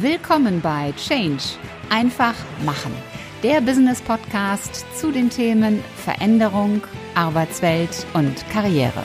Willkommen bei Change. Einfach machen. Der Business Podcast zu den Themen Veränderung, Arbeitswelt und Karriere.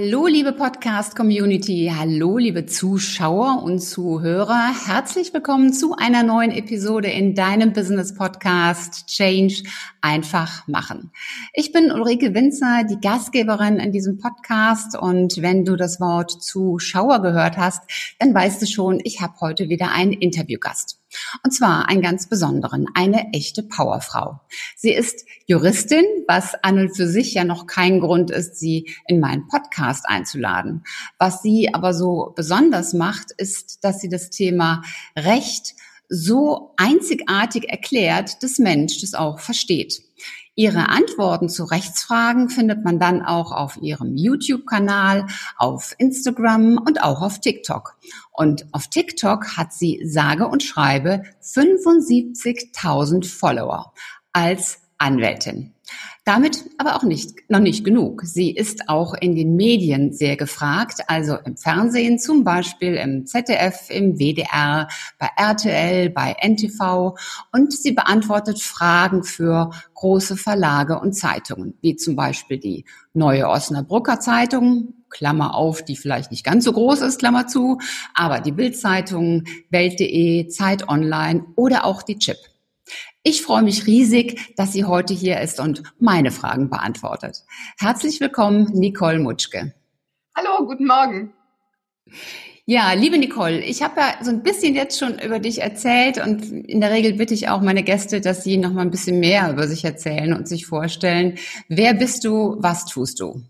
Hallo, liebe Podcast-Community. Hallo, liebe Zuschauer und Zuhörer. Herzlich willkommen zu einer neuen Episode in deinem Business-Podcast Change einfach machen. Ich bin Ulrike Winzer, die Gastgeberin in diesem Podcast. Und wenn du das Wort Zuschauer gehört hast, dann weißt du schon, ich habe heute wieder einen Interviewgast. Und zwar einen ganz besonderen, eine echte Powerfrau. Sie ist Juristin, was an und für sich ja noch kein Grund ist, sie in meinen Podcast einzuladen. Was sie aber so besonders macht, ist, dass sie das Thema Recht so einzigartig erklärt, dass Mensch das auch versteht. Ihre Antworten zu Rechtsfragen findet man dann auch auf ihrem YouTube-Kanal, auf Instagram und auch auf TikTok. Und auf TikTok hat sie sage und schreibe 75.000 Follower als Anwältin. Damit aber auch nicht, noch nicht genug. Sie ist auch in den Medien sehr gefragt, also im Fernsehen zum Beispiel, im ZDF, im WDR, bei RTL, bei NTV und sie beantwortet Fragen für große Verlage und Zeitungen, wie zum Beispiel die Neue Osnabrücker Zeitung, Klammer auf, die vielleicht nicht ganz so groß ist, Klammer zu, aber die Bildzeitung, Welt.de, Zeit Online oder auch die Chip. Ich freue mich riesig, dass sie heute hier ist und meine Fragen beantwortet. Herzlich willkommen, Nicole Mutschke. Hallo, guten Morgen. Ja, liebe Nicole, ich habe ja so ein bisschen jetzt schon über dich erzählt und in der Regel bitte ich auch meine Gäste, dass sie noch mal ein bisschen mehr über sich erzählen und sich vorstellen. Wer bist du? Was tust du?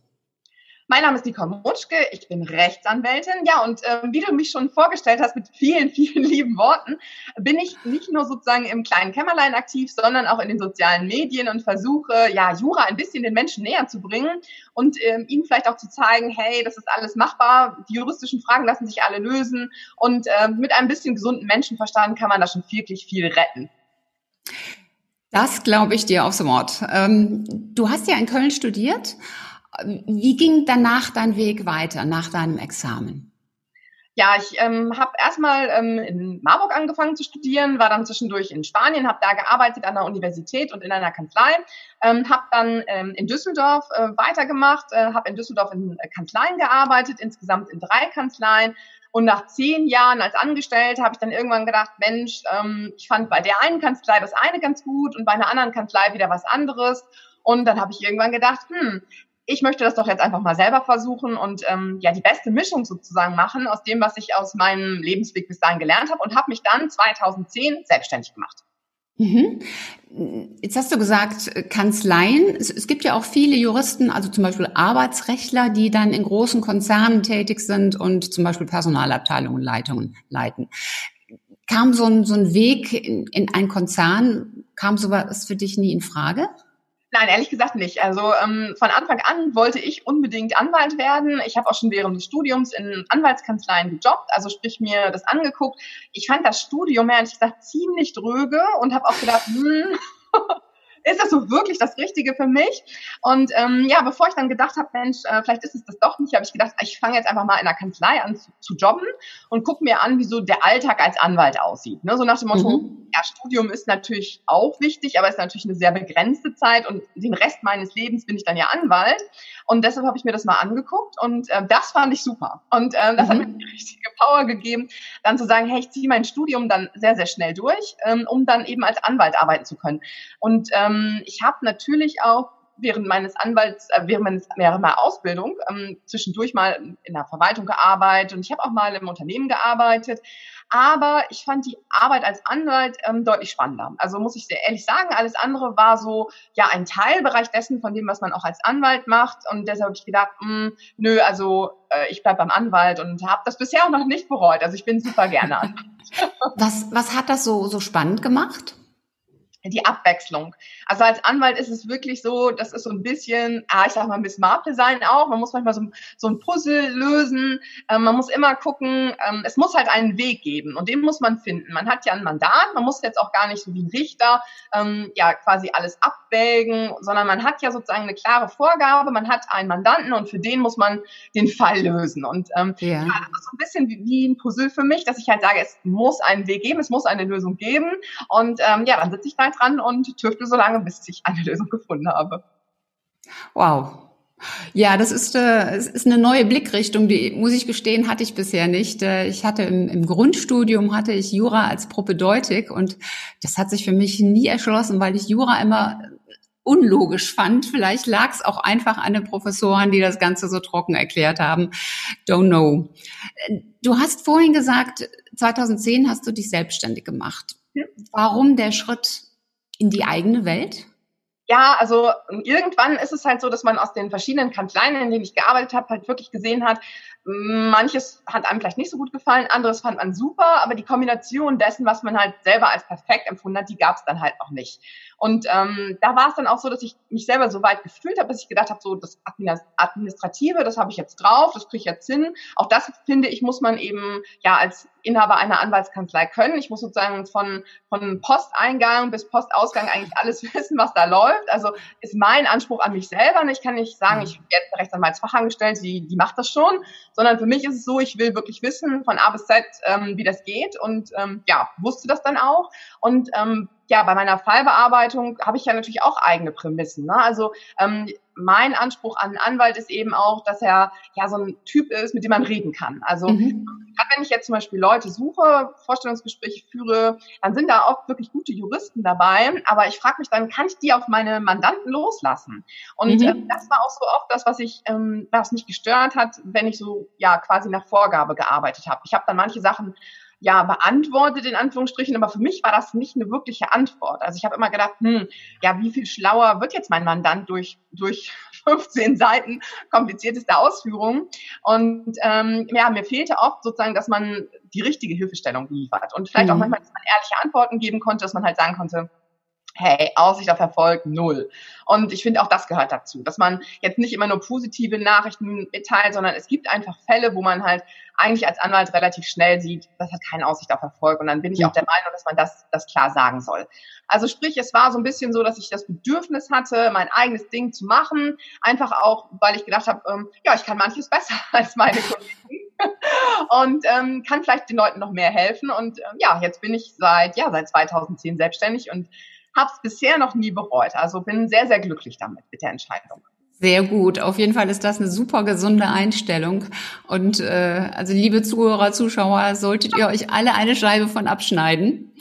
Mein Name ist Nicole Mutschke, ich bin Rechtsanwältin. Ja, und äh, wie du mich schon vorgestellt hast mit vielen, vielen lieben Worten, bin ich nicht nur sozusagen im kleinen Kämmerlein aktiv, sondern auch in den sozialen Medien und versuche, ja, Jura ein bisschen den Menschen näher zu bringen und ähm, ihnen vielleicht auch zu zeigen, hey, das ist alles machbar, die juristischen Fragen lassen sich alle lösen und äh, mit ein bisschen gesunden Menschenverstand kann man da schon wirklich viel retten. Das glaube ich dir aufs Wort. Ähm, du hast ja in Köln studiert wie ging danach dein Weg weiter, nach deinem Examen? Ja, ich ähm, habe erstmal ähm, in Marburg angefangen zu studieren, war dann zwischendurch in Spanien, habe da gearbeitet an der Universität und in einer Kanzlei, ähm, habe dann ähm, in Düsseldorf äh, weitergemacht, äh, habe in Düsseldorf in äh, Kanzleien gearbeitet, insgesamt in drei Kanzleien. Und nach zehn Jahren als Angestellte habe ich dann irgendwann gedacht, Mensch, ähm, ich fand bei der einen Kanzlei das eine ganz gut und bei einer anderen Kanzlei wieder was anderes. Und dann habe ich irgendwann gedacht, hm, ich möchte das doch jetzt einfach mal selber versuchen und ähm, ja die beste Mischung sozusagen machen aus dem, was ich aus meinem Lebensweg bis dahin gelernt habe und habe mich dann 2010 selbstständig gemacht. Mhm. Jetzt hast du gesagt, Kanzleien. Es, es, gibt ja auch viele Juristen, also zum Beispiel Arbeitsrechtler, die dann in großen Konzernen tätig sind und zum Beispiel Personalabteilungen, Leitungen leiten. Kam so ein, so ein Weg in, in einen Konzern, kam sowas für dich nie in Frage? Nein, ehrlich gesagt nicht. Also ähm, von Anfang an wollte ich unbedingt Anwalt werden. Ich habe auch schon während des Studiums in Anwaltskanzleien gejobbt, also sprich mir das angeguckt. Ich fand das Studium ehrlich gesagt ziemlich dröge und habe auch gedacht, hm, ist das so wirklich das Richtige für mich? Und ähm, ja, bevor ich dann gedacht habe, Mensch, äh, vielleicht ist es das doch nicht, habe ich gedacht, ich fange jetzt einfach mal in der Kanzlei an zu, zu jobben und gucke mir an, wie so der Alltag als Anwalt aussieht. Ne? So nach dem Motto, mhm. ja, Studium ist natürlich auch wichtig, aber ist natürlich eine sehr begrenzte Zeit und den Rest meines Lebens bin ich dann ja Anwalt. Und deshalb habe ich mir das mal angeguckt und äh, das fand ich super. Und äh, das mhm. hat mir die richtige Power gegeben, dann zu sagen, hey, ich ziehe mein Studium dann sehr, sehr schnell durch, ähm, um dann eben als Anwalt arbeiten zu können. Und ähm, ich habe natürlich auch während meines Anwalts, äh, während, meines, während meiner Ausbildung ähm, zwischendurch mal in der Verwaltung gearbeitet und ich habe auch mal im Unternehmen gearbeitet. Aber ich fand die Arbeit als Anwalt ähm, deutlich spannender. Also muss ich sehr ehrlich sagen, alles andere war so ja ein Teilbereich dessen von dem, was man auch als Anwalt macht. Und deshalb habe ich gedacht, mh, hm, nö, also äh, ich bleib beim Anwalt und habe das bisher auch noch nicht bereut. Also ich bin super gerne Anwalt. was, was hat das so, so spannend gemacht? Die Abwechslung. Also als Anwalt ist es wirklich so, das ist so ein bisschen, ah, ich sag mal, ein bisschen Design auch. Man muss manchmal so, so ein Puzzle lösen. Ähm, man muss immer gucken, ähm, es muss halt einen Weg geben und den muss man finden. Man hat ja ein Mandat, man muss jetzt auch gar nicht so wie ein Richter ähm, ja quasi alles abwägen, sondern man hat ja sozusagen eine klare Vorgabe, man hat einen Mandanten und für den muss man den Fall lösen. Und ähm, ja. ja das ist so ein bisschen wie, wie ein Puzzle für mich, dass ich halt sage, es muss einen Weg geben, es muss eine Lösung geben. Und ähm, ja, dann sitze ich da dran und tüfte so lange, bis ich eine Lösung gefunden habe. Wow. Ja, das ist, äh, es ist eine neue Blickrichtung, die, muss ich gestehen, hatte ich bisher nicht. Äh, ich hatte im, im Grundstudium hatte ich Jura als Propedeutik und das hat sich für mich nie erschlossen, weil ich Jura immer unlogisch fand. Vielleicht lag es auch einfach an den Professoren, die das Ganze so trocken erklärt haben. Don't know. Du hast vorhin gesagt, 2010 hast du dich selbstständig gemacht. Warum der Schritt in die eigene Welt? Ja, also irgendwann ist es halt so, dass man aus den verschiedenen Kanzleien, in denen ich gearbeitet habe, halt wirklich gesehen hat, manches hat einem vielleicht nicht so gut gefallen, anderes fand man super, aber die Kombination dessen, was man halt selber als perfekt empfunden hat, die gab es dann halt noch nicht. Und ähm, da war es dann auch so, dass ich mich selber so weit gefühlt habe, dass ich gedacht habe, so das Administrative, das habe ich jetzt drauf, das kriege ich jetzt hin. Auch das finde ich, muss man eben ja als Inhaber einer Anwaltskanzlei können. Ich muss sozusagen von, von Posteingang bis Postausgang eigentlich alles wissen, was da läuft. Also ist mein Anspruch an mich selber. Ich kann nicht sagen, ich werde Rechtsanwaltsfachangestellt, die, die macht das schon, sondern für mich ist es so, ich will wirklich wissen von A bis Z, ähm, wie das geht und ähm, ja, wusste das dann auch. Und ähm, ja, bei meiner Fallbearbeitung habe ich ja natürlich auch eigene Prämissen. Ne? Also ähm, mein Anspruch an einen Anwalt ist eben auch, dass er ja so ein Typ ist, mit dem man reden kann. Also mhm. gerade wenn ich jetzt zum Beispiel Leute suche, Vorstellungsgespräche führe, dann sind da oft wirklich gute Juristen dabei. Aber ich frage mich dann, kann ich die auf meine Mandanten loslassen? Und mhm. äh, das war auch so oft das, was ich, ähm, was mich gestört hat, wenn ich so ja quasi nach Vorgabe gearbeitet habe. Ich habe dann manche Sachen ja beantwortet in Anführungsstrichen, aber für mich war das nicht eine wirkliche Antwort. Also ich habe immer gedacht, hm, ja, wie viel schlauer wird jetzt mein Mandant durch durch 15 Seiten komplizierteste Ausführungen? Und ähm, ja, mir fehlte oft sozusagen, dass man die richtige Hilfestellung liefert und vielleicht mhm. auch manchmal, dass man ehrliche Antworten geben konnte, dass man halt sagen konnte, hey, Aussicht auf Erfolg null. Und ich finde auch das gehört dazu, dass man jetzt nicht immer nur positive Nachrichten mitteilt, sondern es gibt einfach Fälle, wo man halt eigentlich als Anwalt relativ schnell sieht, das hat keine Aussicht auf Erfolg. Und dann bin ich auch der Meinung, dass man das, das klar sagen soll. Also sprich, es war so ein bisschen so, dass ich das Bedürfnis hatte, mein eigenes Ding zu machen. Einfach auch, weil ich gedacht habe, ähm, ja, ich kann manches besser als meine Kollegen. und ähm, kann vielleicht den Leuten noch mehr helfen. Und ähm, ja, jetzt bin ich seit, ja, seit 2010 selbstständig und habe es bisher noch nie bereut. Also bin sehr, sehr glücklich damit mit der Entscheidung. Sehr gut. Auf jeden Fall ist das eine super gesunde Einstellung. Und äh, also liebe Zuhörer, Zuschauer, solltet ihr euch alle eine Scheibe von abschneiden.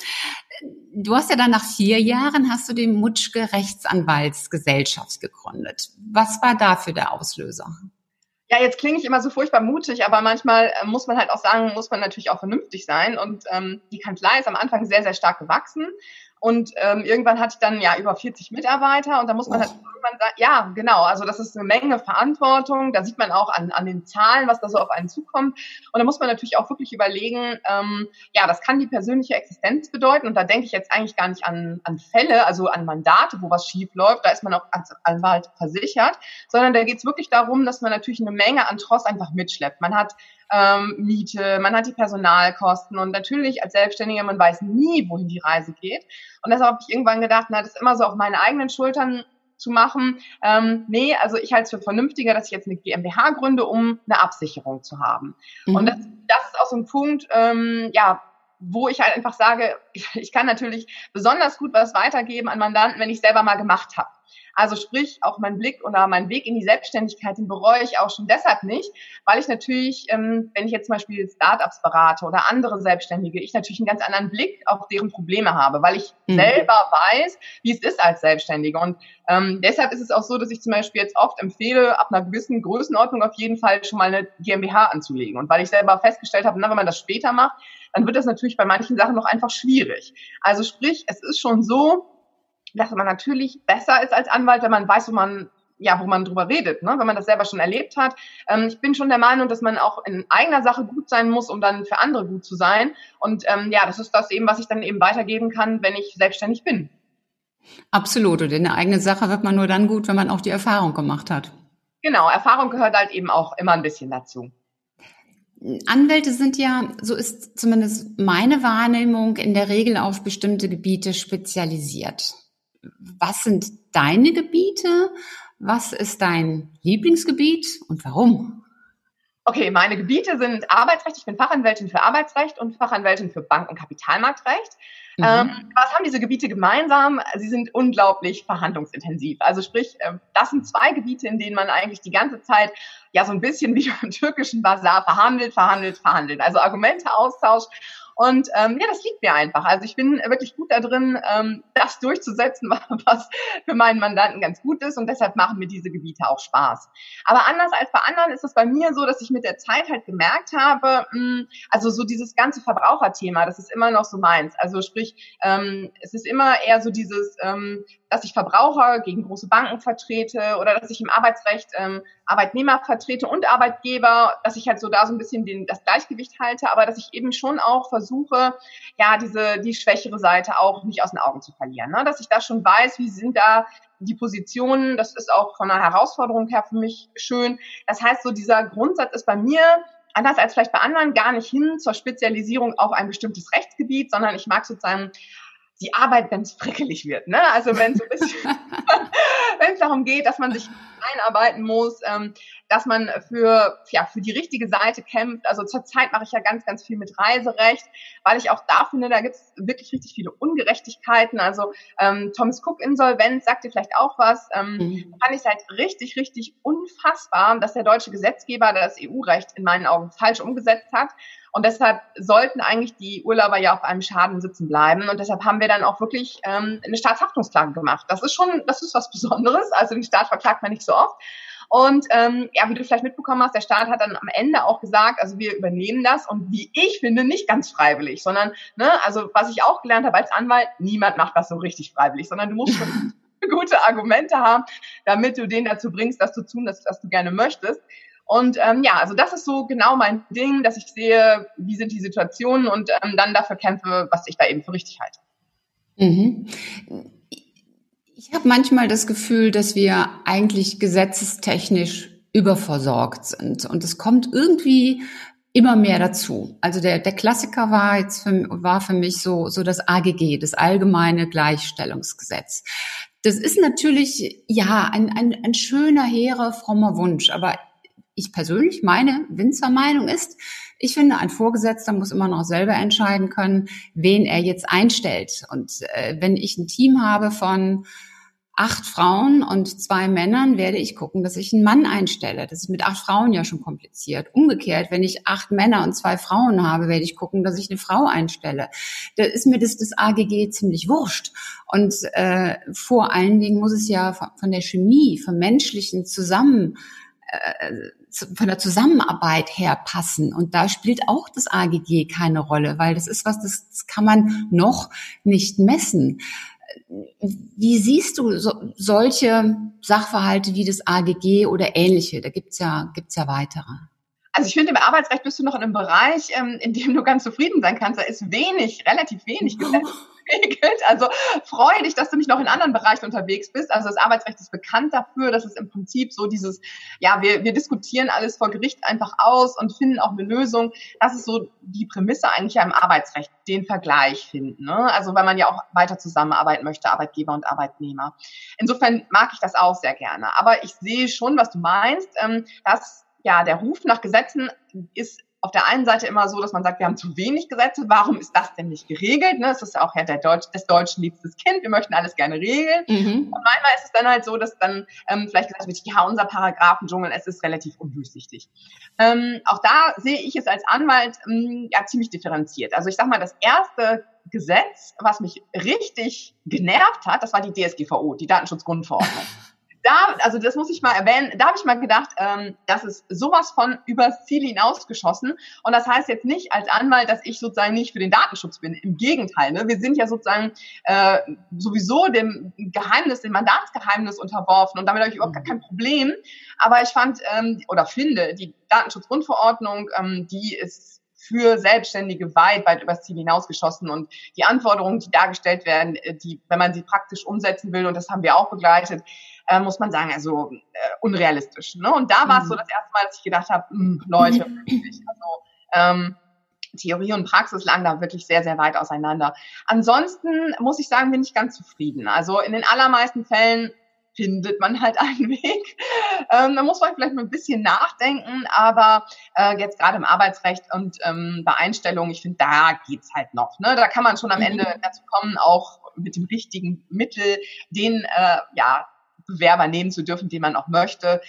Du hast ja dann nach vier Jahren hast du die Mutschke Rechtsanwaltsgesellschaft gegründet. Was war dafür der Auslöser? Ja, jetzt klinge ich immer so furchtbar mutig, aber manchmal äh, muss man halt auch sagen, muss man natürlich auch vernünftig sein. Und ähm, die Kanzlei ist am Anfang sehr, sehr stark gewachsen. Und ähm, irgendwann hatte ich dann ja über 40 Mitarbeiter und da muss man halt irgendwann sagen, ja, genau, also das ist eine Menge Verantwortung. Da sieht man auch an, an den Zahlen, was da so auf einen zukommt. Und da muss man natürlich auch wirklich überlegen, ähm, ja, das kann die persönliche Existenz bedeuten. Und da denke ich jetzt eigentlich gar nicht an, an Fälle, also an Mandate, wo was schief läuft. Da ist man auch als Anwalt versichert, sondern da geht es wirklich darum, dass man natürlich eine Menge an Tross einfach mitschleppt. Man hat ähm, Miete, man hat die Personalkosten und natürlich als Selbstständiger, man weiß nie, wohin die Reise geht. Und deshalb habe ich irgendwann gedacht, na, das immer so auf meine eigenen Schultern zu machen. Ähm, nee, also ich halte es für vernünftiger, dass ich jetzt eine GmbH gründe, um eine Absicherung zu haben. Mhm. Und das, das ist auch so ein Punkt, ähm, ja, wo ich halt einfach sage, ich, ich kann natürlich besonders gut was weitergeben an Mandanten, wenn ich selber mal gemacht habe. Also sprich, auch mein Blick oder mein Weg in die Selbstständigkeit, den bereue ich auch schon deshalb nicht, weil ich natürlich, ähm, wenn ich jetzt zum Beispiel Startups berate oder andere Selbstständige, ich natürlich einen ganz anderen Blick auf deren Probleme habe, weil ich mhm. selber weiß, wie es ist als Selbstständige. Und ähm, deshalb ist es auch so, dass ich zum Beispiel jetzt oft empfehle, ab einer gewissen Größenordnung auf jeden Fall schon mal eine GmbH anzulegen. Und weil ich selber festgestellt habe, na, wenn man das später macht, dann wird das natürlich bei manchen Sachen noch einfach schwierig. Also sprich, es ist schon so, dass man natürlich besser ist als Anwalt, wenn man weiß, wo man ja, wo man drüber redet, ne? wenn man das selber schon erlebt hat. Ähm, ich bin schon der Meinung, dass man auch in eigener Sache gut sein muss, um dann für andere gut zu sein. Und ähm, ja, das ist das eben, was ich dann eben weitergeben kann, wenn ich selbstständig bin. Absolut. Und in der eigenen Sache wird man nur dann gut, wenn man auch die Erfahrung gemacht hat. Genau, Erfahrung gehört halt eben auch immer ein bisschen dazu. Anwälte sind ja, so ist zumindest meine Wahrnehmung, in der Regel auf bestimmte Gebiete spezialisiert. Was sind deine Gebiete? Was ist dein Lieblingsgebiet und warum? Okay, meine Gebiete sind Arbeitsrecht. Ich bin Fachanwältin für Arbeitsrecht und Fachanwältin für Bank- und Kapitalmarktrecht. Mhm. Ähm, was haben diese Gebiete gemeinsam? Sie sind unglaublich verhandlungsintensiv. Also sprich, ähm, das sind zwei Gebiete, in denen man eigentlich die ganze Zeit ja so ein bisschen wie beim türkischen Bazar verhandelt, verhandelt, verhandelt. Also Argumente austauscht und ähm, ja, das liegt mir einfach. Also ich bin wirklich gut da drin, ähm, das durchzusetzen, was für meinen Mandanten ganz gut ist. Und deshalb machen mir diese Gebiete auch Spaß. Aber anders als bei anderen ist es bei mir so, dass ich mit der Zeit halt gemerkt habe, mh, hm, also so dieses ganze Verbraucherthema, das ist immer noch so meins. Also sprich, ähm, es ist immer eher so dieses, ähm, dass ich Verbraucher gegen große Banken vertrete oder dass ich im Arbeitsrecht ähm, Arbeitnehmer vertrete und Arbeitgeber, dass ich halt so da so ein bisschen den, das Gleichgewicht halte, aber dass ich eben schon auch versuche, ja, diese, die schwächere Seite auch nicht aus den Augen zu verlieren. Ne? Dass ich da schon weiß, wie sind da die Positionen, das ist auch von einer Herausforderung her für mich schön. Das heißt, so dieser Grundsatz ist bei mir anders als vielleicht bei anderen gar nicht hin zur Spezialisierung auf ein bestimmtes Rechtsgebiet, sondern ich mag sozusagen die Arbeit, wenn es frickelig wird. Ne? Also wenn es ein bisschen, wenn es darum geht, dass man sich einarbeiten muss, ähm, dass man für ja für die richtige Seite kämpft. Also zurzeit mache ich ja ganz ganz viel mit Reiserecht, weil ich auch da finde, da gibt es wirklich richtig viele Ungerechtigkeiten. Also ähm, Thomas Cook Insolvenz sagt dir vielleicht auch was. Ähm, mhm. Fand ich halt richtig richtig unfassbar, dass der deutsche Gesetzgeber das EU-Recht in meinen Augen falsch umgesetzt hat. Und deshalb sollten eigentlich die Urlauber ja auf einem Schaden sitzen bleiben. Und deshalb haben wir dann auch wirklich ähm, eine Staatshaftungsklage gemacht. Das ist schon, das ist was Besonderes. Also den Staat verklagt man nicht so oft. Und ähm, ja, wie du vielleicht mitbekommen hast, der Staat hat dann am Ende auch gesagt, also wir übernehmen das und wie ich finde, nicht ganz freiwillig, sondern, ne, also was ich auch gelernt habe als Anwalt, niemand macht das so richtig freiwillig, sondern du musst schon gute Argumente haben, damit du den dazu bringst, das zu tun, das, was du gerne möchtest. Und ähm, ja, also das ist so genau mein Ding, dass ich sehe, wie sind die Situationen und ähm, dann dafür kämpfe, was ich da eben für richtig halte. Mhm. Ich habe manchmal das Gefühl, dass wir eigentlich gesetzestechnisch überversorgt sind und es kommt irgendwie immer mehr dazu. Also der, der Klassiker war jetzt für, war für mich so, so das AGG, das Allgemeine Gleichstellungsgesetz. Das ist natürlich, ja, ein, ein, ein schöner, hehrer, frommer Wunsch, aber ich persönlich, meine Winzermeinung ist, ich finde, ein Vorgesetzter muss immer noch selber entscheiden können, wen er jetzt einstellt. Und äh, wenn ich ein Team habe von acht Frauen und zwei Männern, werde ich gucken, dass ich einen Mann einstelle. Das ist mit acht Frauen ja schon kompliziert. Umgekehrt, wenn ich acht Männer und zwei Frauen habe, werde ich gucken, dass ich eine Frau einstelle. Da ist mir das, das AGG ziemlich wurscht. Und äh, vor allen Dingen muss es ja von der Chemie, vom menschlichen Zusammen von der Zusammenarbeit her passen. Und da spielt auch das AGG keine Rolle, weil das ist was, das, das kann man noch nicht messen. Wie siehst du so, solche Sachverhalte wie das AGG oder ähnliche? Da gibt's ja, gibt's ja weitere. Also ich finde, im Arbeitsrecht bist du noch in einem Bereich, ähm, in dem du ganz zufrieden sein kannst. Da ist wenig, relativ wenig Gesetz geregelt. Also freue dich, dass du nicht noch in anderen Bereichen unterwegs bist. Also das Arbeitsrecht ist bekannt dafür, dass es im Prinzip so dieses, ja, wir, wir diskutieren alles vor Gericht einfach aus und finden auch eine Lösung. Das ist so die Prämisse eigentlich ja im Arbeitsrecht, den Vergleich finden. Ne? Also weil man ja auch weiter zusammenarbeiten möchte, Arbeitgeber und Arbeitnehmer. Insofern mag ich das auch sehr gerne. Aber ich sehe schon, was du meinst, ähm, dass ja, der Ruf nach Gesetzen ist auf der einen Seite immer so, dass man sagt, wir haben zu wenig Gesetze, warum ist das denn nicht geregelt? Ne? Es ist ja auch ja der Deutsch, des Deutschen liebstes Kind, wir möchten alles gerne regeln. Mhm. Und manchmal ist es dann halt so, dass dann ähm, vielleicht gesagt wird, ja, unser Paragraphendschungel, es ist relativ undurchsichtig. Ähm, auch da sehe ich es als Anwalt ähm, ja ziemlich differenziert. Also ich sag mal, das erste Gesetz, was mich richtig genervt hat, das war die DSGVO, die Datenschutzgrundverordnung da, also das muss ich mal erwähnen, da habe ich mal gedacht, ähm, das ist sowas von übers Ziel hinausgeschossen. Und das heißt jetzt nicht als Anwalt, dass ich sozusagen nicht für den Datenschutz bin. Im Gegenteil, ne? wir sind ja sozusagen äh, sowieso dem Geheimnis, dem Mandatsgeheimnis unterworfen und damit habe ich überhaupt gar kein Problem. Aber ich fand ähm, oder finde, die Datenschutzgrundverordnung, ähm, die ist für Selbstständige weit, weit übers Ziel hinausgeschossen. Und die Anforderungen, die dargestellt werden, äh, die, wenn man sie praktisch umsetzen will, und das haben wir auch begleitet, äh, muss man sagen, also äh, unrealistisch. Ne? Und da war es so mhm. das erste Mal, dass ich gedacht habe, hm, Leute, wirklich, also ähm, Theorie und Praxis lagen da wirklich sehr, sehr weit auseinander. Ansonsten muss ich sagen, bin ich ganz zufrieden. Also in den allermeisten Fällen findet man halt einen Weg. Ähm, da muss man vielleicht mal ein bisschen nachdenken, aber äh, jetzt gerade im Arbeitsrecht und ähm, bei Einstellungen, ich finde, da geht's halt noch. Ne? Da kann man schon am Ende mhm. dazu kommen, auch mit dem richtigen Mittel den äh, ja, Bewerber nehmen zu dürfen, den man auch möchte.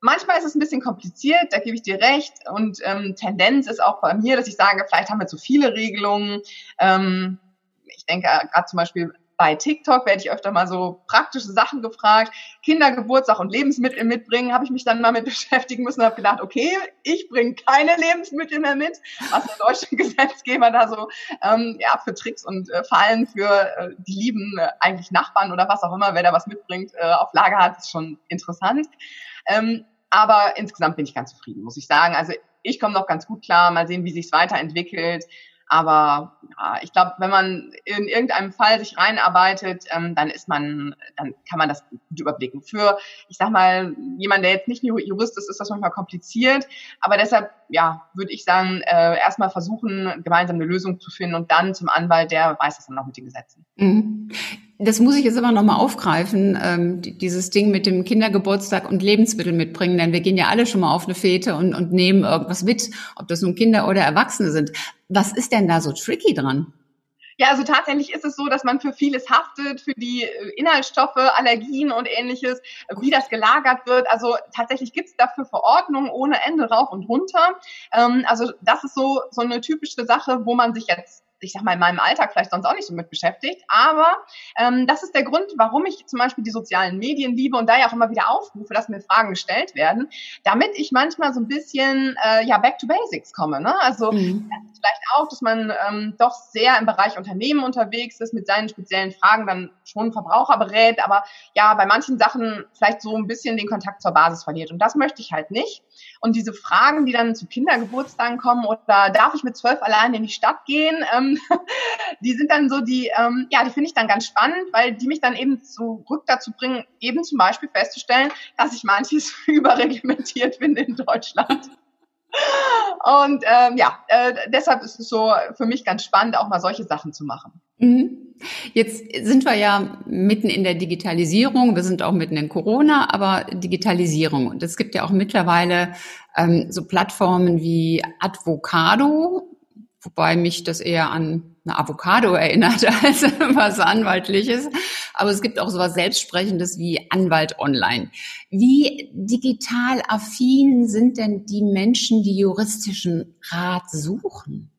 Manchmal ist es ein bisschen kompliziert, da gebe ich dir recht. Und ähm, Tendenz ist auch bei mir, dass ich sage, vielleicht haben wir zu viele Regelungen. Ähm, ich denke äh, gerade zum Beispiel bei TikTok werde ich öfter mal so praktische Sachen gefragt. Kindergeburtstag und Lebensmittel mitbringen, habe ich mich dann mal mit beschäftigen müssen und habe gedacht, okay, ich bringe keine Lebensmittel mehr mit, was der deutsche Gesetzgeber da so ähm, ja, für Tricks und äh, Fallen für äh, die lieben äh, eigentlich Nachbarn oder was auch immer, wer da was mitbringt, äh, auf Lager hat, ist schon interessant. Ähm, aber insgesamt bin ich ganz zufrieden, muss ich sagen. Also ich komme noch ganz gut klar. Mal sehen, wie sich weiterentwickelt. Aber ja, ich glaube, wenn man in irgendeinem Fall sich reinarbeitet, ähm, dann ist man, dann kann man das gut überblicken. Für, ich sag mal, jemand, der jetzt nicht Jurist ist, ist das manchmal kompliziert. Aber deshalb, ja, würde ich sagen, äh, erstmal versuchen, gemeinsam eine Lösung zu finden und dann zum Anwalt, der weiß das dann noch mit den Gesetzen. Mhm. Das muss ich jetzt aber nochmal aufgreifen, ähm, dieses Ding mit dem Kindergeburtstag und Lebensmittel mitbringen, denn wir gehen ja alle schon mal auf eine Fete und, und nehmen irgendwas mit, ob das nun Kinder oder Erwachsene sind. Was ist denn da so tricky dran? Ja, also tatsächlich ist es so, dass man für vieles haftet, für die äh, Inhaltsstoffe, Allergien und ähnliches, wie das gelagert wird. Also tatsächlich gibt's dafür Verordnungen ohne Ende rauf und runter. Ähm, also das ist so, so eine typische Sache, wo man sich jetzt ich sag mal, in meinem Alltag vielleicht sonst auch nicht so mit beschäftigt. Aber ähm, das ist der Grund, warum ich zum Beispiel die sozialen Medien liebe und da ja auch immer wieder aufrufe, dass mir Fragen gestellt werden, damit ich manchmal so ein bisschen äh, ja back to basics komme. Ne? Also mhm. vielleicht auch, dass man ähm, doch sehr im Bereich Unternehmen unterwegs ist, mit seinen speziellen Fragen dann schon Verbraucher berät, aber ja, bei manchen Sachen vielleicht so ein bisschen den Kontakt zur Basis verliert. Und das möchte ich halt nicht. Und diese Fragen, die dann zu Kindergeburtstagen kommen oder darf ich mit zwölf allein in die Stadt gehen, ähm, die sind dann so die, ähm, ja, die finde ich dann ganz spannend, weil die mich dann eben zurück dazu bringen, eben zum Beispiel festzustellen, dass ich manches überreglementiert finde in Deutschland. Und ähm, ja, äh, deshalb ist es so für mich ganz spannend, auch mal solche Sachen zu machen. Mhm. Jetzt sind wir ja mitten in der Digitalisierung, wir sind auch mitten in Corona, aber Digitalisierung. Und es gibt ja auch mittlerweile ähm, so Plattformen wie Advocado, wobei mich das eher an eine Avocado erinnert als was Anwaltliches. Aber es gibt auch sowas Selbstsprechendes wie Anwalt online. Wie digital affin sind denn die Menschen, die juristischen Rat suchen?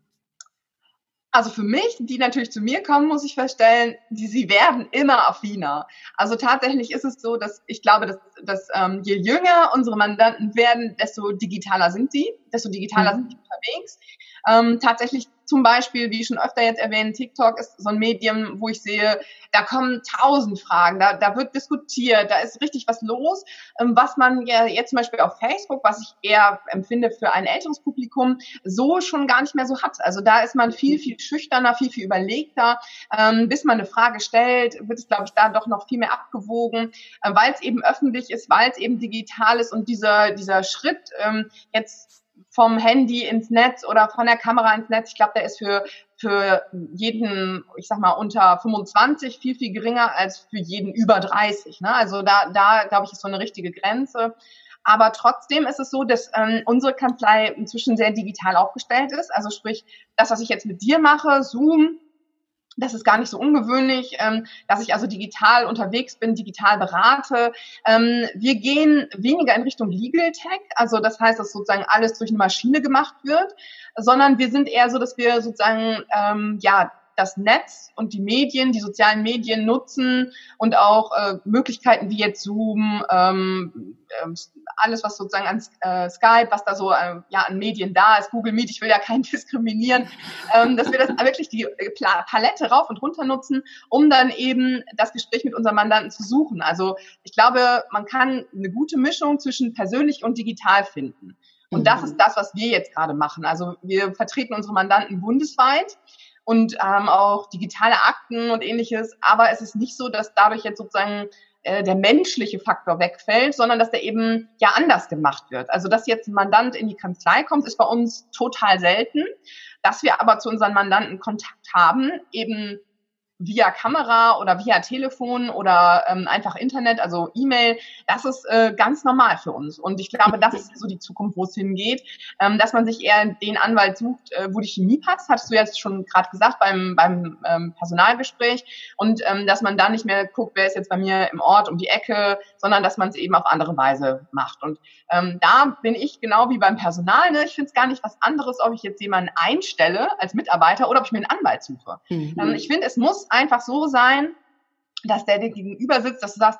Also für mich, die natürlich zu mir kommen, muss ich feststellen, die, sie werden immer affiner. Also tatsächlich ist es so, dass ich glaube, dass, dass ähm, je jünger unsere Mandanten werden, desto digitaler sind sie, desto digitaler mhm. sind sie unterwegs. Ähm, tatsächlich zum Beispiel, wie schon öfter jetzt erwähnt, TikTok ist so ein Medium, wo ich sehe, da kommen tausend Fragen, da, da wird diskutiert, da ist richtig was los, ähm, was man ja jetzt zum Beispiel auf Facebook, was ich eher empfinde für ein älteres Publikum, so schon gar nicht mehr so hat. Also da ist man viel, viel schüchterner, viel, viel überlegter. Ähm, bis man eine Frage stellt, wird es, glaube ich, da doch noch viel mehr abgewogen, äh, weil es eben öffentlich ist, weil es eben digital ist und dieser, dieser Schritt ähm, jetzt vom Handy ins Netz oder von der Kamera ins Netz. Ich glaube, der ist für, für jeden, ich sag mal, unter 25 viel, viel geringer als für jeden über 30. Ne? Also da, da glaube ich, ist so eine richtige Grenze. Aber trotzdem ist es so, dass ähm, unsere Kanzlei inzwischen sehr digital aufgestellt ist. Also sprich, das, was ich jetzt mit dir mache, Zoom, das ist gar nicht so ungewöhnlich, ähm, dass ich also digital unterwegs bin, digital berate. Ähm, wir gehen weniger in Richtung Legal Tech, also das heißt, dass sozusagen alles durch eine Maschine gemacht wird, sondern wir sind eher so, dass wir sozusagen ähm, ja das Netz und die Medien, die sozialen Medien nutzen und auch äh, Möglichkeiten wie jetzt Zoom, ähm, äh, alles was sozusagen an äh, Skype, was da so äh, ja an Medien da ist, Google Meet, ich will ja keinen diskriminieren, ähm, dass wir das wirklich die äh, Palette rauf und runter nutzen, um dann eben das Gespräch mit unserem Mandanten zu suchen. Also ich glaube, man kann eine gute Mischung zwischen persönlich und digital finden. Und das mhm. ist das, was wir jetzt gerade machen. Also wir vertreten unsere Mandanten bundesweit und ähm, auch digitale Akten und ähnliches. Aber es ist nicht so, dass dadurch jetzt sozusagen äh, der menschliche Faktor wegfällt, sondern dass der eben ja anders gemacht wird. Also dass jetzt ein Mandant in die Kanzlei kommt, ist bei uns total selten. Dass wir aber zu unseren Mandanten Kontakt haben, eben via Kamera oder via Telefon oder ähm, einfach Internet, also E-Mail, das ist äh, ganz normal für uns. Und ich glaube, das ist so die Zukunft, wo es hingeht, ähm, dass man sich eher den Anwalt sucht, äh, wo die Chemie passt, hattest du jetzt schon gerade gesagt beim, beim ähm, Personalgespräch. Und ähm, dass man da nicht mehr guckt, wer ist jetzt bei mir im Ort um die Ecke, sondern dass man es eben auf andere Weise macht. Und ähm, da bin ich genau wie beim Personal. Ne? Ich finde es gar nicht was anderes, ob ich jetzt jemanden einstelle als Mitarbeiter oder ob ich mir einen Anwalt suche. Mhm. Ähm, ich finde, es muss einfach so sein, dass der dir gegenüber sitzt, dass du sagst,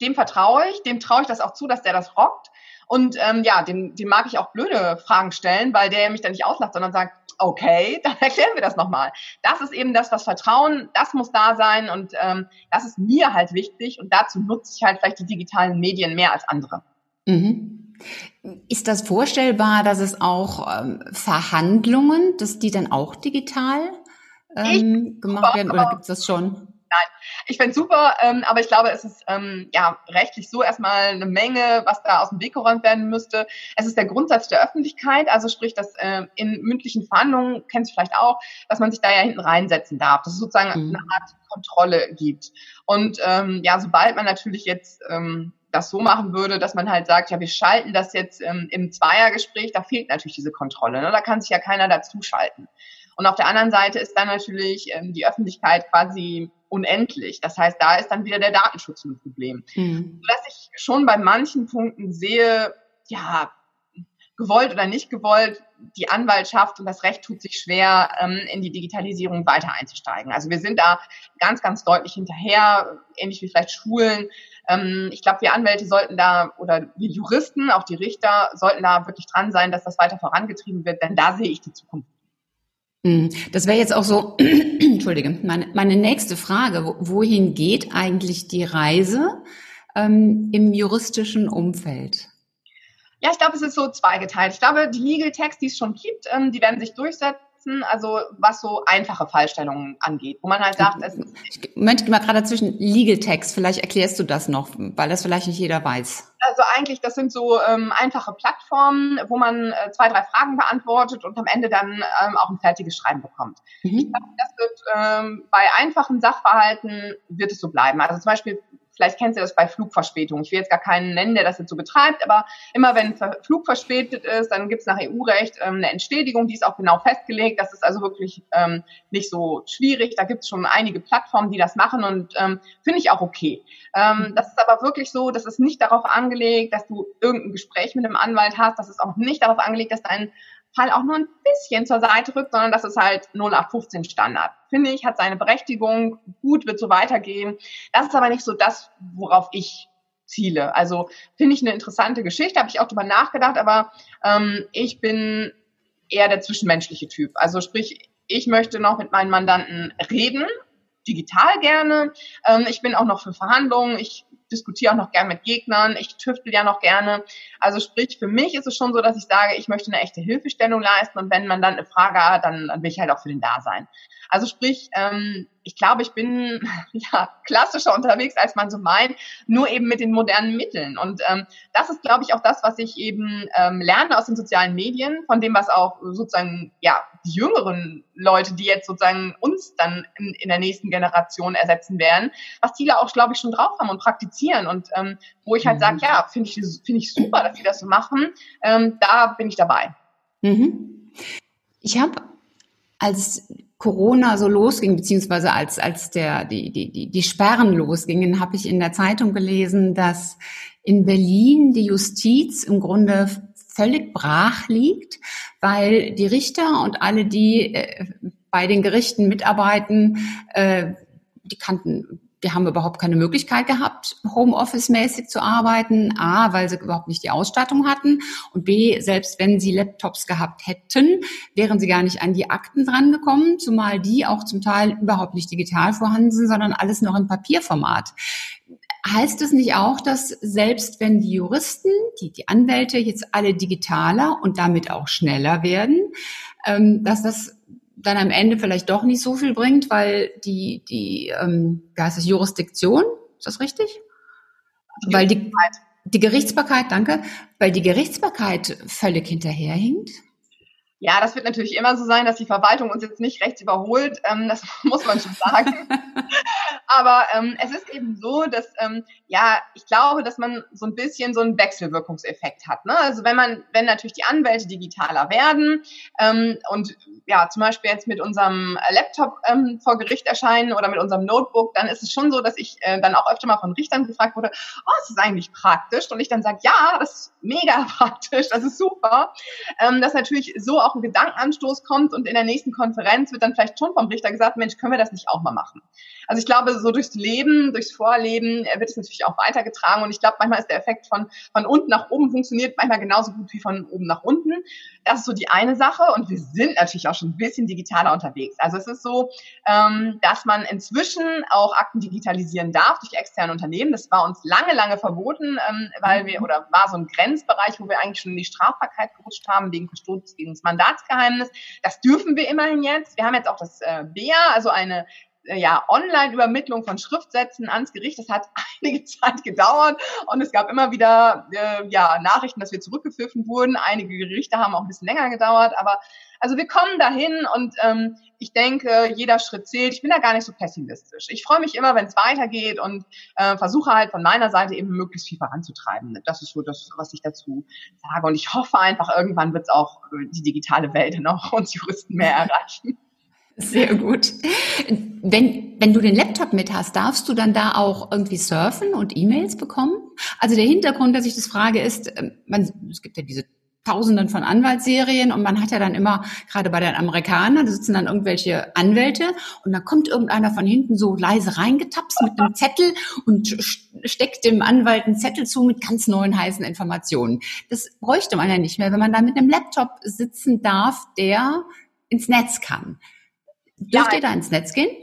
dem vertraue ich, dem traue ich das auch zu, dass der das rockt. Und ähm, ja, dem, dem mag ich auch blöde Fragen stellen, weil der mich dann nicht auslacht, sondern sagt, okay, dann erklären wir das nochmal. Das ist eben das, was Vertrauen, das muss da sein und ähm, das ist mir halt wichtig und dazu nutze ich halt vielleicht die digitalen Medien mehr als andere. Mhm. Ist das vorstellbar, dass es auch ähm, Verhandlungen, dass die dann auch digital ähm, gemacht werden oder gibt es das schon? Nein, ich fände super, ähm, aber ich glaube, es ist ähm, ja rechtlich so erstmal eine Menge, was da aus dem Weg geräumt werden müsste. Es ist der Grundsatz der Öffentlichkeit, also sprich, dass äh, in mündlichen Verhandlungen, kennst du vielleicht auch, dass man sich da ja hinten reinsetzen darf, dass es sozusagen mhm. eine Art Kontrolle gibt. Und ähm, ja, sobald man natürlich jetzt ähm, das so machen würde, dass man halt sagt, ja, wir schalten das jetzt ähm, im Zweiergespräch, da fehlt natürlich diese Kontrolle. Ne? Da kann sich ja keiner dazuschalten. Und auf der anderen Seite ist dann natürlich ähm, die Öffentlichkeit quasi unendlich. Das heißt, da ist dann wieder der Datenschutz ein Problem. Mhm. Dass ich schon bei manchen Punkten sehe, ja, gewollt oder nicht gewollt, die Anwaltschaft und das Recht tut sich schwer, ähm, in die Digitalisierung weiter einzusteigen. Also wir sind da ganz, ganz deutlich hinterher, ähnlich wie vielleicht Schulen. Ähm, ich glaube, wir Anwälte sollten da oder wir Juristen, auch die Richter, sollten da wirklich dran sein, dass das weiter vorangetrieben wird, denn da sehe ich die Zukunft. Hm, das wäre jetzt auch so, entschuldige, meine, meine nächste Frage. Wohin geht eigentlich die Reise ähm, im juristischen Umfeld? Ja, ich glaube, es ist so zweigeteilt. Ich glaube, die Legal Tags, die es schon gibt, ähm, die werden sich durchsetzen setzen, also was so einfache Fallstellungen angeht, wo man halt sagt, es ist Moment, mal gerade dazwischen Legal Text, vielleicht erklärst du das noch, weil das vielleicht nicht jeder weiß. Also eigentlich, das sind so ähm, einfache Plattformen, wo man äh, zwei, drei Fragen beantwortet und am Ende dann ähm, auch ein fertiges Schreiben bekommt. Mhm. Ich glaube, das wird ähm, bei einfachen Sachverhalten wird es so bleiben. Also zum Beispiel vielleicht kennst du das bei Flugverspätung. Ich will jetzt gar keinen nennen, der das jetzt so betreibt, aber immer wenn ein Flug verspätet ist, dann gibt es nach EU-Recht ähm, eine Entschädigung, die ist auch genau festgelegt. Das ist also wirklich ähm, nicht so schwierig. Da gibt es schon einige Plattformen, die das machen und ähm, finde ich auch okay. Ähm, das ist aber wirklich so, das ist nicht darauf angelegt, dass du irgendein Gespräch mit einem Anwalt hast. Das ist auch nicht darauf angelegt, dass dein Fall auch nur ein bisschen zur Seite rückt, sondern das ist halt 0815 Standard. Finde ich, hat seine Berechtigung, gut, wird so weitergehen. Das ist aber nicht so das, worauf ich ziele. Also finde ich eine interessante Geschichte, habe ich auch drüber nachgedacht, aber ähm, ich bin eher der zwischenmenschliche Typ. Also sprich, ich möchte noch mit meinen Mandanten reden, digital gerne. Ähm, ich bin auch noch für Verhandlungen. Ich diskutiere auch noch gerne mit Gegnern, ich tüftel ja noch gerne. Also sprich, für mich ist es schon so, dass ich sage, ich möchte eine echte Hilfestellung leisten und wenn man dann eine Frage hat, dann, dann will ich halt auch für den da sein. Also sprich, ähm, ich glaube, ich bin ja klassischer unterwegs, als man so meint, nur eben mit den modernen Mitteln. Und ähm, das ist, glaube ich, auch das, was ich eben ähm, lerne aus den sozialen Medien, von dem, was auch sozusagen ja die jüngeren Leute, die jetzt sozusagen uns dann in, in der nächsten Generation ersetzen werden, was da auch, glaube ich, schon drauf haben und praktizieren. Und ähm, wo ich halt sage, mhm. ja, finde ich, finde ich super, dass die das so machen. Ähm, da bin ich dabei. Mhm. Ich habe als Corona so losging, beziehungsweise als, als der, die, die, die, die Sperren losgingen, habe ich in der Zeitung gelesen, dass in Berlin die Justiz im Grunde völlig brach liegt, weil die Richter und alle, die äh, bei den Gerichten mitarbeiten, äh, die kannten die haben überhaupt keine Möglichkeit gehabt, Homeoffice-mäßig zu arbeiten. A, weil sie überhaupt nicht die Ausstattung hatten. Und B, selbst wenn sie Laptops gehabt hätten, wären sie gar nicht an die Akten drangekommen, zumal die auch zum Teil überhaupt nicht digital vorhanden sind, sondern alles noch im Papierformat. heißt es nicht auch, dass selbst wenn die Juristen, die, die Anwälte jetzt alle digitaler und damit auch schneller werden, ähm, dass das dann am Ende vielleicht doch nicht so viel bringt, weil die, die, ähm, da ist es Jurisdiktion, ist das richtig? Weil die, die Gerichtsbarkeit, danke, weil die Gerichtsbarkeit völlig hinterherhinkt. Ja, das wird natürlich immer so sein, dass die Verwaltung uns jetzt nicht rechts überholt. Ähm, das muss man schon sagen. Aber ähm, es ist eben so, dass ähm, ja, ich glaube, dass man so ein bisschen so einen Wechselwirkungseffekt hat. Ne? Also wenn man, wenn natürlich die Anwälte digitaler werden ähm, und ja, zum Beispiel jetzt mit unserem Laptop ähm, vor Gericht erscheinen oder mit unserem Notebook, dann ist es schon so, dass ich äh, dann auch öfter mal von Richtern gefragt wurde, oh, ist eigentlich praktisch. Und ich dann sage, ja, das ist mega praktisch, das ist super. Ähm, dass natürlich so auch ein Gedankenanstoß kommt und in der nächsten Konferenz wird dann vielleicht schon vom Richter gesagt, Mensch, können wir das nicht auch mal machen? Also ich glaube, so durchs Leben, durchs Vorleben äh, wird es natürlich auch weitergetragen und ich glaube, manchmal ist der Effekt von, von unten nach oben funktioniert manchmal genauso gut wie von oben nach unten. Das ist so die eine Sache und wir sind natürlich auch schon ein bisschen digitaler unterwegs. Also es ist so, ähm, dass man inzwischen auch Akten digitalisieren darf durch externe Unternehmen. Das war uns lange, lange verboten, ähm, weil wir, oder war so ein Grenzbereich, wo wir eigentlich schon in die Strafbarkeit gerutscht haben wegen Verstoß gegen das Mandatsgeheimnis. Das dürfen wir immerhin jetzt. Wir haben jetzt auch das äh, BEA, also eine ja, Online-Übermittlung von Schriftsätzen ans Gericht. Das hat einige Zeit gedauert und es gab immer wieder äh, ja, Nachrichten, dass wir zurückgepfiffen wurden. Einige Gerichte haben auch ein bisschen länger gedauert, aber also wir kommen dahin und ähm, ich denke, jeder Schritt zählt. Ich bin da gar nicht so pessimistisch. Ich freue mich immer, wenn es weitergeht und äh, versuche halt von meiner Seite eben möglichst viel voranzutreiben. Das ist so das, was ich dazu sage. Und ich hoffe einfach, irgendwann wird es auch äh, die digitale Welt noch uns Juristen mehr erreichen. Sehr gut. Wenn, wenn du den Laptop mit hast, darfst du dann da auch irgendwie surfen und E-Mails bekommen? Also der Hintergrund, dass ich das frage, ist, ähm, man, es gibt ja diese Tausenden von Anwaltsserien und man hat ja dann immer, gerade bei den Amerikanern, da sitzen dann irgendwelche Anwälte und dann kommt irgendeiner von hinten so leise reingetapst mit einem Zettel und steckt dem Anwalt einen Zettel zu mit ganz neuen heißen Informationen. Das bräuchte man ja nicht mehr, wenn man da mit einem Laptop sitzen darf, der ins Netz kann. Dürft ja, ihr da ins Netz gehen?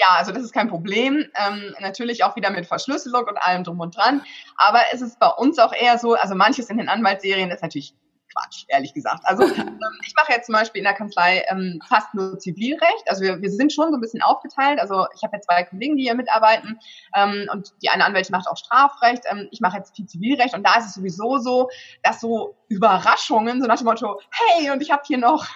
Ja, also das ist kein Problem. Ähm, natürlich auch wieder mit Verschlüsselung und allem drum und dran. Aber es ist bei uns auch eher so, also manches in den Anwaltsserien ist natürlich Quatsch, ehrlich gesagt. Also ähm, ich mache jetzt zum Beispiel in der Kanzlei ähm, fast nur Zivilrecht. Also wir, wir sind schon so ein bisschen aufgeteilt. Also ich habe jetzt zwei Kollegen, die hier mitarbeiten ähm, und die eine Anwältin macht auch Strafrecht. Ähm, ich mache jetzt viel Zivilrecht und da ist es sowieso so, dass so Überraschungen, so nach dem Motto, hey, und ich habe hier noch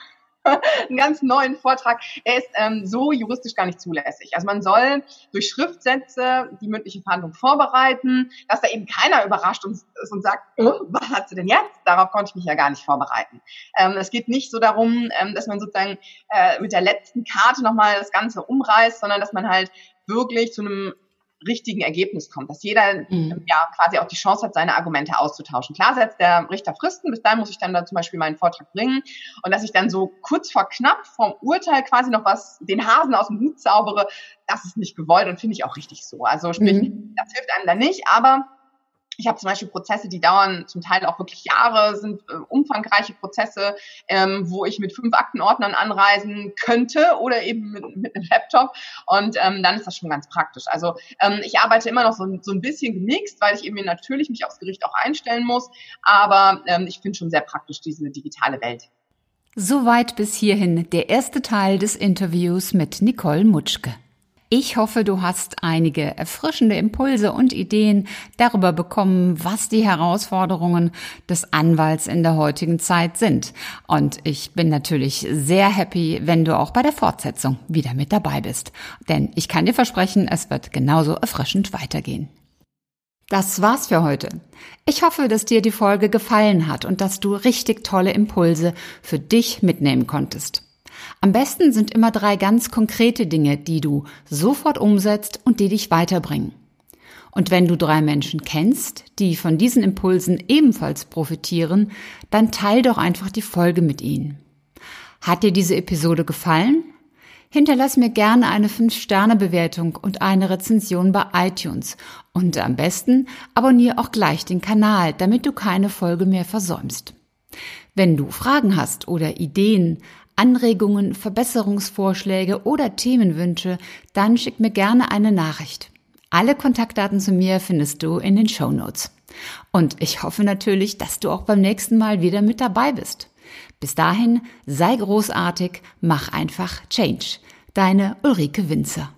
einen ganz neuen Vortrag. Er ist ähm, so juristisch gar nicht zulässig. Also man soll durch Schriftsätze die mündliche Verhandlung vorbereiten, dass da eben keiner überrascht ist und sagt, oh, was hat sie denn jetzt? Darauf konnte ich mich ja gar nicht vorbereiten. Ähm, es geht nicht so darum, ähm, dass man sozusagen äh, mit der letzten Karte nochmal das Ganze umreißt, sondern dass man halt wirklich zu einem richtigen Ergebnis kommt, dass jeder mhm. ja quasi auch die Chance hat, seine Argumente auszutauschen. Klar setzt der Richter Fristen, bis dahin muss ich dann da zum Beispiel meinen Vortrag bringen und dass ich dann so kurz vor knapp vom Urteil quasi noch was, den Hasen aus dem Hut zaubere, das ist nicht gewollt und finde ich auch richtig so. Also sprich, mhm. das hilft einem da nicht, aber ich habe zum Beispiel Prozesse, die dauern zum Teil auch wirklich Jahre, sind äh, umfangreiche Prozesse, ähm, wo ich mit fünf Aktenordnern anreisen könnte oder eben mit, mit einem Laptop. Und ähm, dann ist das schon ganz praktisch. Also ähm, ich arbeite immer noch so, so ein bisschen gemixt, weil ich eben natürlich mich aufs Gericht auch einstellen muss. Aber ähm, ich finde schon sehr praktisch diese digitale Welt. Soweit bis hierhin der erste Teil des Interviews mit Nicole Mutschke. Ich hoffe, du hast einige erfrischende Impulse und Ideen darüber bekommen, was die Herausforderungen des Anwalts in der heutigen Zeit sind. Und ich bin natürlich sehr happy, wenn du auch bei der Fortsetzung wieder mit dabei bist. Denn ich kann dir versprechen, es wird genauso erfrischend weitergehen. Das war's für heute. Ich hoffe, dass dir die Folge gefallen hat und dass du richtig tolle Impulse für dich mitnehmen konntest. Am besten sind immer drei ganz konkrete Dinge, die du sofort umsetzt und die dich weiterbringen. Und wenn du drei Menschen kennst, die von diesen Impulsen ebenfalls profitieren, dann teil doch einfach die Folge mit ihnen. Hat dir diese Episode gefallen? Hinterlass mir gerne eine 5-Sterne-Bewertung und eine Rezension bei iTunes. Und am besten abonniere auch gleich den Kanal, damit du keine Folge mehr versäumst. Wenn du Fragen hast oder Ideen, Anregungen, Verbesserungsvorschläge oder Themenwünsche, dann schick mir gerne eine Nachricht. Alle Kontaktdaten zu mir findest du in den Show Notes. Und ich hoffe natürlich, dass du auch beim nächsten Mal wieder mit dabei bist. Bis dahin, sei großartig, mach einfach Change. Deine Ulrike Winzer.